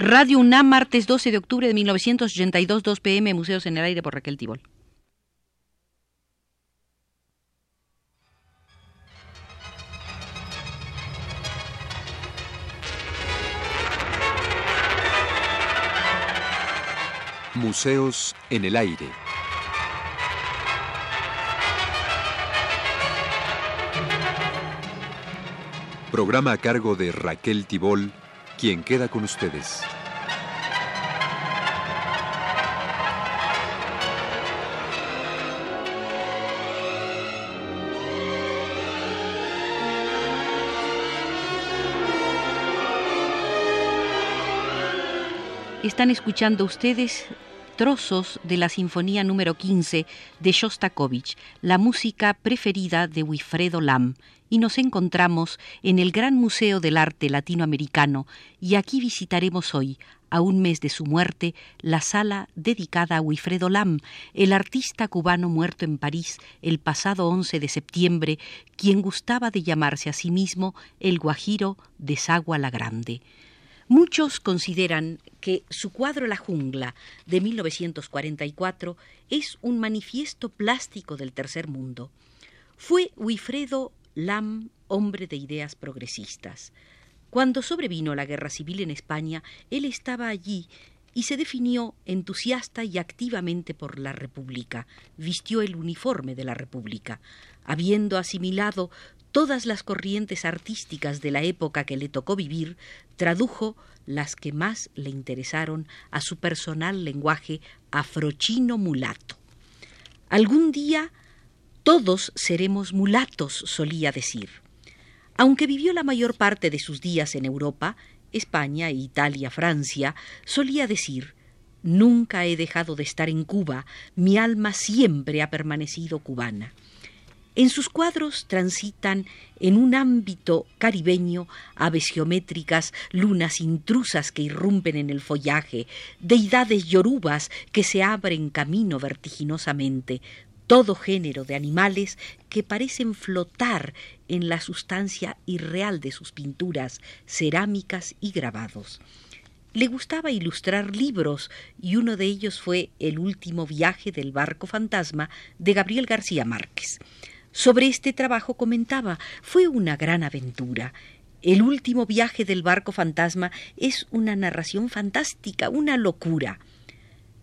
Radio UNAM, martes 12 de octubre de 1982, 2 pm, Museos en el Aire por Raquel Tibol. Museos en el Aire. Programa a cargo de Raquel Tibol, quien queda con ustedes. Están escuchando ustedes trozos de la Sinfonía número 15 de Shostakovich, la música preferida de Wilfredo Lam, y nos encontramos en el Gran Museo del Arte Latinoamericano y aquí visitaremos hoy, a un mes de su muerte, la sala dedicada a Wilfredo Lam, el artista cubano muerto en París el pasado 11 de septiembre, quien gustaba de llamarse a sí mismo el Guajiro de Sagua la Grande. Muchos consideran que su cuadro La jungla de 1944 es un manifiesto plástico del tercer mundo. Fue Wilfredo Lam hombre de ideas progresistas. Cuando sobrevino la guerra civil en España, él estaba allí y se definió entusiasta y activamente por la República. Vistió el uniforme de la República. Habiendo asimilado todas las corrientes artísticas de la época que le tocó vivir, tradujo las que más le interesaron a su personal lenguaje afrochino mulato. Algún día todos seremos mulatos, solía decir. Aunque vivió la mayor parte de sus días en Europa, España, Italia, Francia, solía decir Nunca he dejado de estar en Cuba, mi alma siempre ha permanecido cubana. En sus cuadros transitan en un ámbito caribeño aves geométricas, lunas intrusas que irrumpen en el follaje, deidades yorubas que se abren camino vertiginosamente, todo género de animales que parecen flotar en la sustancia irreal de sus pinturas, cerámicas y grabados. Le gustaba ilustrar libros y uno de ellos fue El último viaje del barco fantasma de Gabriel García Márquez. Sobre este trabajo comentaba, fue una gran aventura. El último viaje del barco fantasma es una narración fantástica, una locura.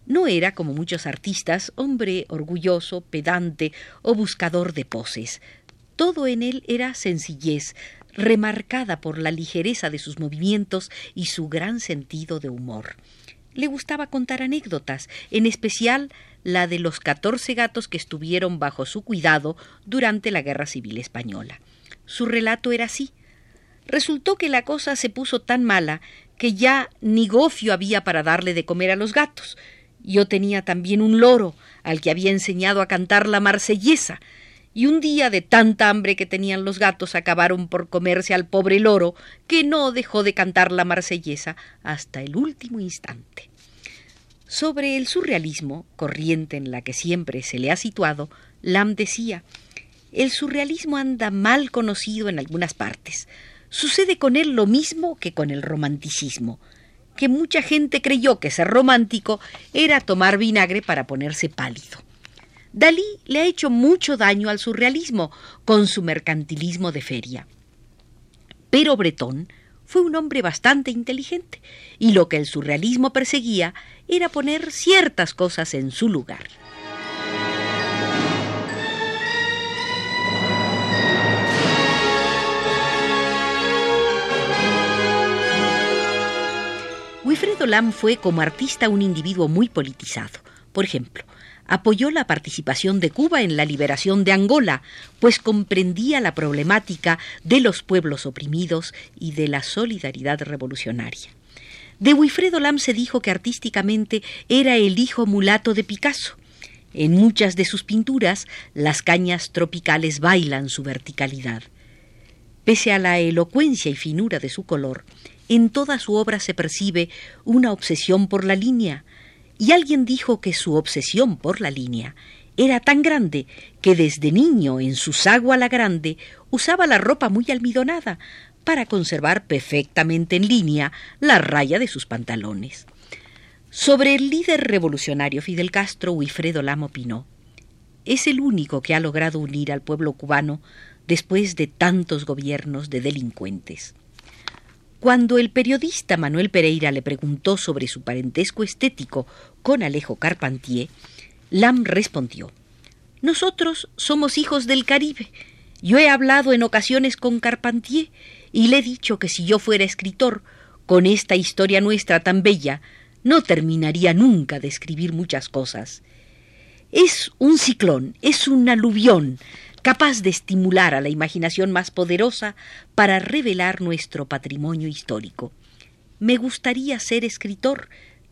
No era, como muchos artistas, hombre orgulloso, pedante o buscador de poses. Todo en él era sencillez, remarcada por la ligereza de sus movimientos y su gran sentido de humor. Le gustaba contar anécdotas, en especial la de los catorce gatos que estuvieron bajo su cuidado durante la Guerra Civil Española. Su relato era así. Resultó que la cosa se puso tan mala que ya ni gofio había para darle de comer a los gatos. Yo tenía también un loro al que había enseñado a cantar la marsellesa, y un día de tanta hambre que tenían los gatos acabaron por comerse al pobre loro, que no dejó de cantar la marsellesa hasta el último instante. Sobre el surrealismo, corriente en la que siempre se le ha situado, Lam decía El surrealismo anda mal conocido en algunas partes. Sucede con él lo mismo que con el romanticismo, que mucha gente creyó que ser romántico era tomar vinagre para ponerse pálido. Dalí le ha hecho mucho daño al surrealismo con su mercantilismo de feria. Pero Bretón fue un hombre bastante inteligente, y lo que el surrealismo perseguía era poner ciertas cosas en su lugar. Wilfredo Lam fue como artista un individuo muy politizado. Por ejemplo, apoyó la participación de Cuba en la liberación de Angola, pues comprendía la problemática de los pueblos oprimidos y de la solidaridad revolucionaria. De Wilfredo Lam se dijo que artísticamente era el hijo mulato de Picasso. En muchas de sus pinturas las cañas tropicales bailan su verticalidad. Pese a la elocuencia y finura de su color, en toda su obra se percibe una obsesión por la línea, y alguien dijo que su obsesión por la línea era tan grande que desde niño en su sagua la grande usaba la ropa muy almidonada, para conservar perfectamente en línea la raya de sus pantalones. Sobre el líder revolucionario Fidel Castro, Wilfredo Lam opinó, es el único que ha logrado unir al pueblo cubano después de tantos gobiernos de delincuentes. Cuando el periodista Manuel Pereira le preguntó sobre su parentesco estético con Alejo Carpentier, Lam respondió, Nosotros somos hijos del Caribe. Yo he hablado en ocasiones con Carpentier y le he dicho que si yo fuera escritor, con esta historia nuestra tan bella, no terminaría nunca de escribir muchas cosas. Es un ciclón, es un aluvión, capaz de estimular a la imaginación más poderosa para revelar nuestro patrimonio histórico. Me gustaría ser escritor,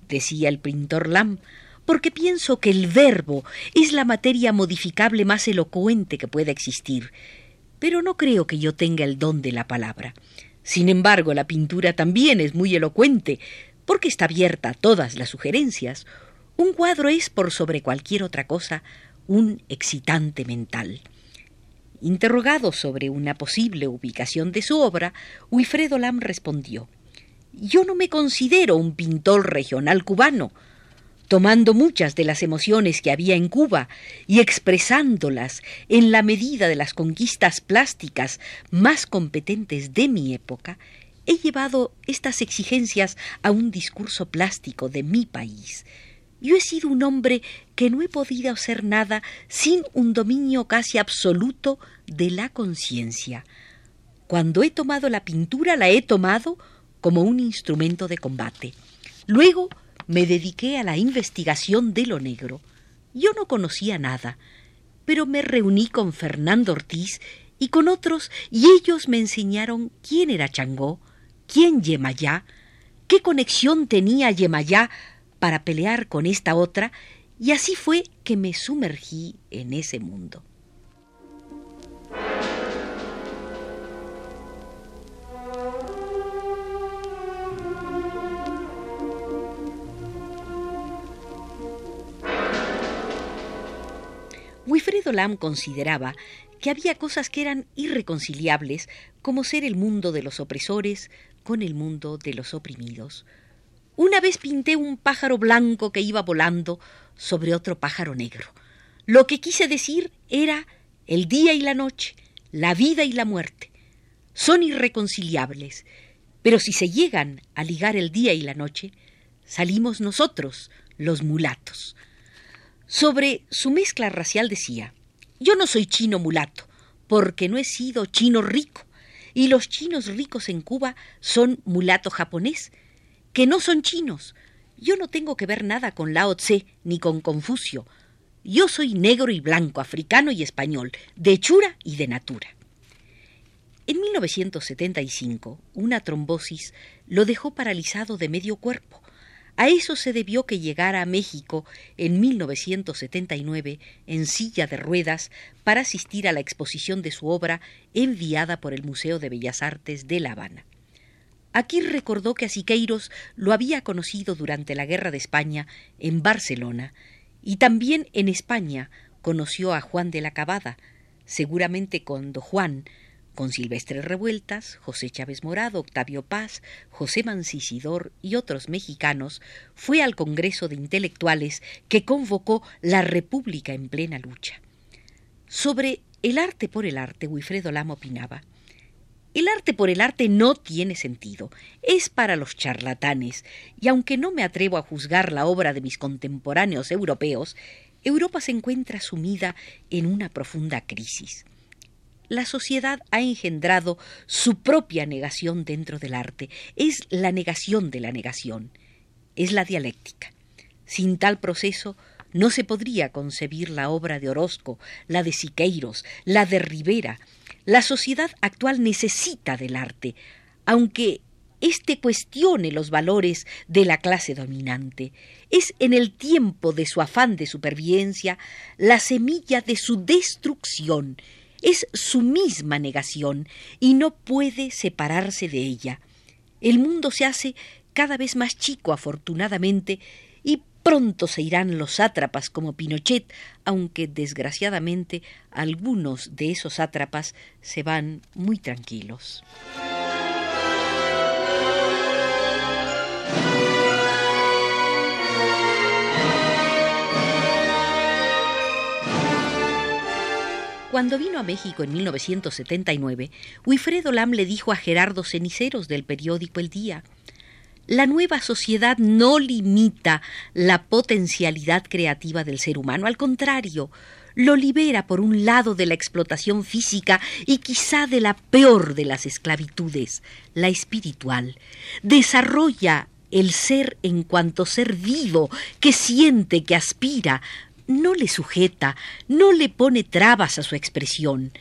decía el pintor Lam, porque pienso que el verbo es la materia modificable más elocuente que pueda existir, pero no creo que yo tenga el don de la palabra. Sin embargo, la pintura también es muy elocuente, porque está abierta a todas las sugerencias. Un cuadro es, por sobre cualquier otra cosa, un excitante mental. Interrogado sobre una posible ubicación de su obra, Wilfredo Lam respondió Yo no me considero un pintor regional cubano. Tomando muchas de las emociones que había en Cuba y expresándolas en la medida de las conquistas plásticas más competentes de mi época, he llevado estas exigencias a un discurso plástico de mi país, yo he sido un hombre que no he podido hacer nada sin un dominio casi absoluto de la conciencia. Cuando he tomado la pintura la he tomado como un instrumento de combate. Luego me dediqué a la investigación de lo negro. Yo no conocía nada, pero me reuní con Fernando Ortiz y con otros y ellos me enseñaron quién era Changó, quién Yemayá, qué conexión tenía Yemayá para pelear con esta otra, y así fue que me sumergí en ese mundo. Wilfredo Lam consideraba que había cosas que eran irreconciliables, como ser el mundo de los opresores con el mundo de los oprimidos, una vez pinté un pájaro blanco que iba volando sobre otro pájaro negro. Lo que quise decir era el día y la noche, la vida y la muerte. Son irreconciliables, pero si se llegan a ligar el día y la noche, salimos nosotros, los mulatos. Sobre su mezcla racial decía, yo no soy chino mulato, porque no he sido chino rico, y los chinos ricos en Cuba son mulato japonés, que no son chinos. Yo no tengo que ver nada con Lao Tse ni con Confucio. Yo soy negro y blanco, africano y español, de hechura y de natura. En 1975, una trombosis lo dejó paralizado de medio cuerpo. A eso se debió que llegara a México en 1979 en silla de ruedas para asistir a la exposición de su obra enviada por el Museo de Bellas Artes de La Habana. Aquí recordó que a Siqueiros lo había conocido durante la Guerra de España en Barcelona y también en España conoció a Juan de la Cabada, seguramente con Juan, con Silvestre Revueltas, José Chávez Morado, Octavio Paz, José Mancisidor y otros mexicanos, fue al Congreso de Intelectuales que convocó la República en plena lucha. Sobre el arte por el arte, Wilfredo Lam opinaba el arte por el arte no tiene sentido, es para los charlatanes, y aunque no me atrevo a juzgar la obra de mis contemporáneos europeos, Europa se encuentra sumida en una profunda crisis. La sociedad ha engendrado su propia negación dentro del arte, es la negación de la negación, es la dialéctica. Sin tal proceso, no se podría concebir la obra de Orozco, la de Siqueiros, la de Rivera, la sociedad actual necesita del arte, aunque éste cuestione los valores de la clase dominante. Es en el tiempo de su afán de supervivencia la semilla de su destrucción, es su misma negación y no puede separarse de ella. El mundo se hace cada vez más chico, afortunadamente, Pronto se irán los sátrapas como Pinochet, aunque desgraciadamente algunos de esos sátrapas se van muy tranquilos. Cuando vino a México en 1979, Wilfredo Lam le dijo a Gerardo Ceniceros del periódico El Día, la nueva sociedad no limita la potencialidad creativa del ser humano, al contrario, lo libera por un lado de la explotación física y quizá de la peor de las esclavitudes, la espiritual. Desarrolla el ser en cuanto ser vivo, que siente, que aspira, no le sujeta, no le pone trabas a su expresión.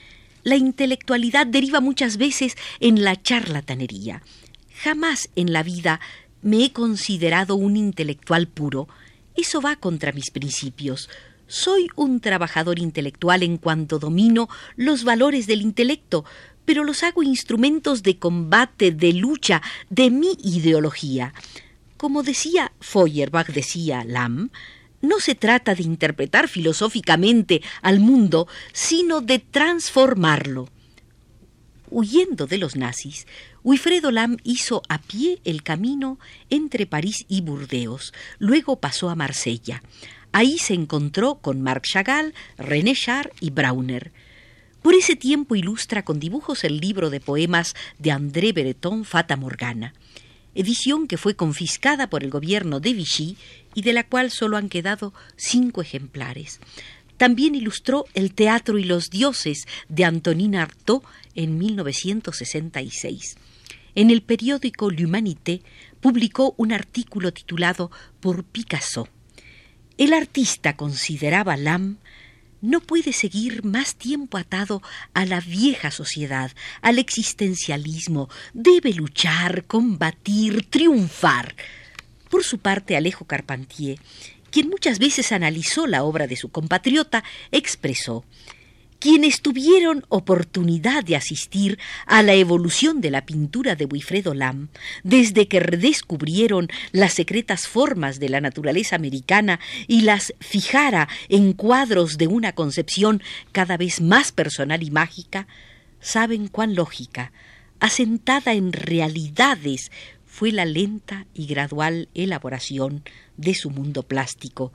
La intelectualidad deriva muchas veces en la charlatanería. Jamás en la vida me he considerado un intelectual puro. Eso va contra mis principios. Soy un trabajador intelectual en cuanto domino los valores del intelecto, pero los hago instrumentos de combate, de lucha, de mi ideología. Como decía Feuerbach, decía Lam, no se trata de interpretar filosóficamente al mundo, sino de transformarlo. Huyendo de los nazis, Wilfredo Lam hizo a pie el camino entre París y Burdeos, luego pasó a Marsella. Ahí se encontró con Marc Chagall, René Char y Brauner. Por ese tiempo ilustra con dibujos el libro de poemas de André Breton Fata Morgana edición que fue confiscada por el gobierno de Vichy y de la cual solo han quedado cinco ejemplares. También ilustró El Teatro y los Dioses de Antonin Artaud en 1966. En el periódico L'Humanité publicó un artículo titulado Por Picasso. El artista consideraba Lam no puede seguir más tiempo atado a la vieja sociedad, al existencialismo. Debe luchar, combatir, triunfar. Por su parte, Alejo Carpentier, quien muchas veces analizó la obra de su compatriota, expresó quienes tuvieron oportunidad de asistir a la evolución de la pintura de Wilfredo Lam, desde que redescubrieron las secretas formas de la naturaleza americana y las fijara en cuadros de una concepción cada vez más personal y mágica, saben cuán lógica, asentada en realidades, fue la lenta y gradual elaboración de su mundo plástico,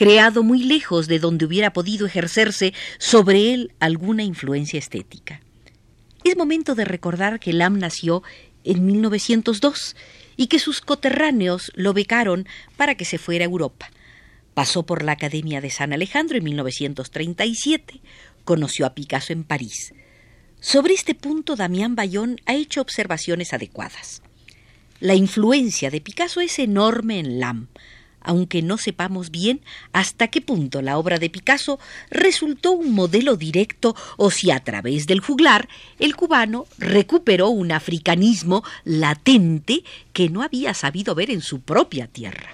creado muy lejos de donde hubiera podido ejercerse sobre él alguna influencia estética. Es momento de recordar que Lam nació en 1902 y que sus coterráneos lo becaron para que se fuera a Europa. Pasó por la Academia de San Alejandro en 1937, conoció a Picasso en París. Sobre este punto, Damián Bayón ha hecho observaciones adecuadas. La influencia de Picasso es enorme en Lam, aunque no sepamos bien hasta qué punto la obra de Picasso resultó un modelo directo o si a través del juglar el cubano recuperó un africanismo latente que no había sabido ver en su propia tierra.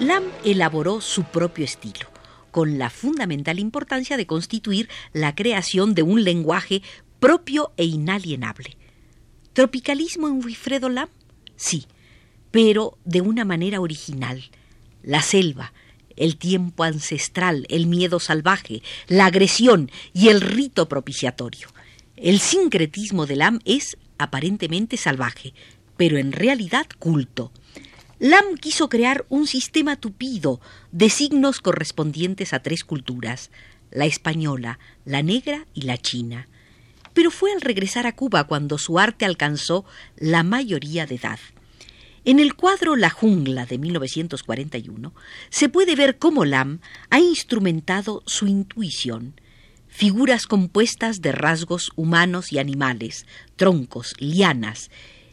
Lam elaboró su propio estilo con la fundamental importancia de constituir la creación de un lenguaje propio e inalienable. ¿Tropicalismo en Wilfredo Lam? Sí, pero de una manera original. La selva, el tiempo ancestral, el miedo salvaje, la agresión y el rito propiciatorio. El sincretismo de Lam es aparentemente salvaje, pero en realidad culto. Lam quiso crear un sistema tupido de signos correspondientes a tres culturas, la española, la negra y la china. Pero fue al regresar a Cuba cuando su arte alcanzó la mayoría de edad. En el cuadro La jungla de 1941 se puede ver cómo Lam ha instrumentado su intuición. Figuras compuestas de rasgos humanos y animales, troncos, lianas,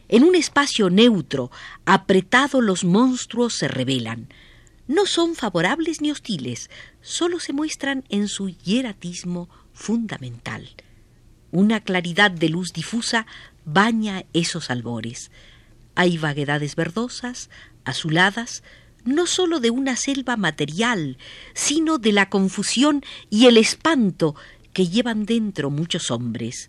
en un espacio neutro, apretado, los monstruos se revelan. No son favorables ni hostiles, solo se muestran en su hieratismo fundamental. Una claridad de luz difusa baña esos albores. Hay vaguedades verdosas, azuladas, no sólo de una selva material, sino de la confusión y el espanto que llevan dentro muchos hombres.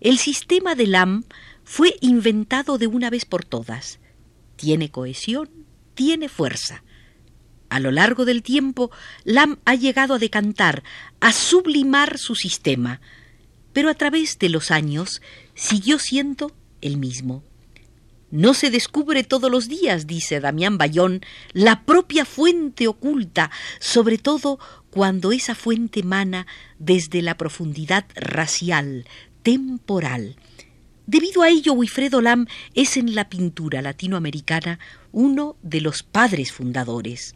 El sistema de Lam fue inventado de una vez por todas. Tiene cohesión, tiene fuerza. A lo largo del tiempo, Lam ha llegado a decantar, a sublimar su sistema, pero a través de los años siguió siendo el mismo. No se descubre todos los días, dice Damián Bayón, la propia fuente oculta, sobre todo cuando esa fuente emana desde la profundidad racial, temporal. Debido a ello, Wilfredo Lam es en la pintura latinoamericana uno de los padres fundadores.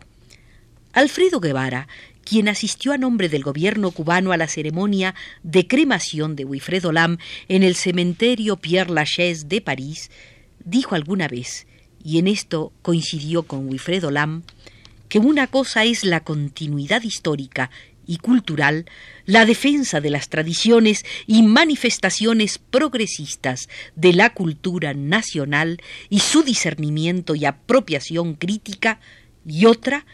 Alfredo Guevara, quien asistió a nombre del gobierno cubano a la ceremonia de cremación de Wilfredo Lam en el cementerio Pierre Lachaise de París, dijo alguna vez, y en esto coincidió con Wilfredo Lam, que una cosa es la continuidad histórica y cultural, la defensa de las tradiciones y manifestaciones progresistas de la cultura nacional y su discernimiento y apropiación crítica, y otra,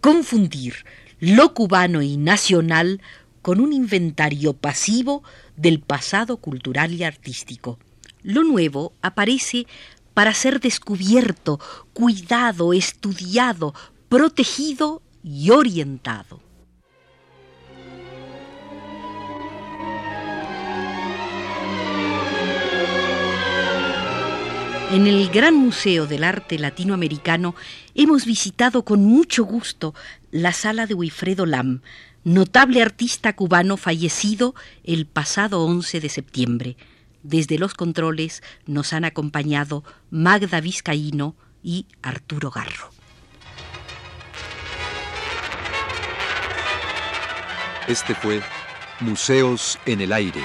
confundir lo cubano y nacional con un inventario pasivo del pasado cultural y artístico. Lo nuevo aparece para ser descubierto, cuidado, estudiado, protegido y orientado. En el Gran Museo del Arte Latinoamericano hemos visitado con mucho gusto la sala de Wilfredo Lam, notable artista cubano fallecido el pasado 11 de septiembre. Desde los controles nos han acompañado Magda Vizcaíno y Arturo Garro. Este fue Museos en el Aire.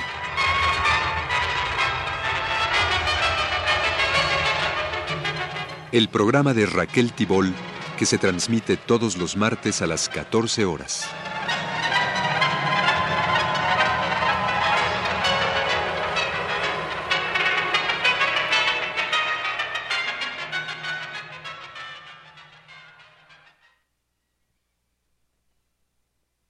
El programa de Raquel Tibol que se transmite todos los martes a las 14 horas.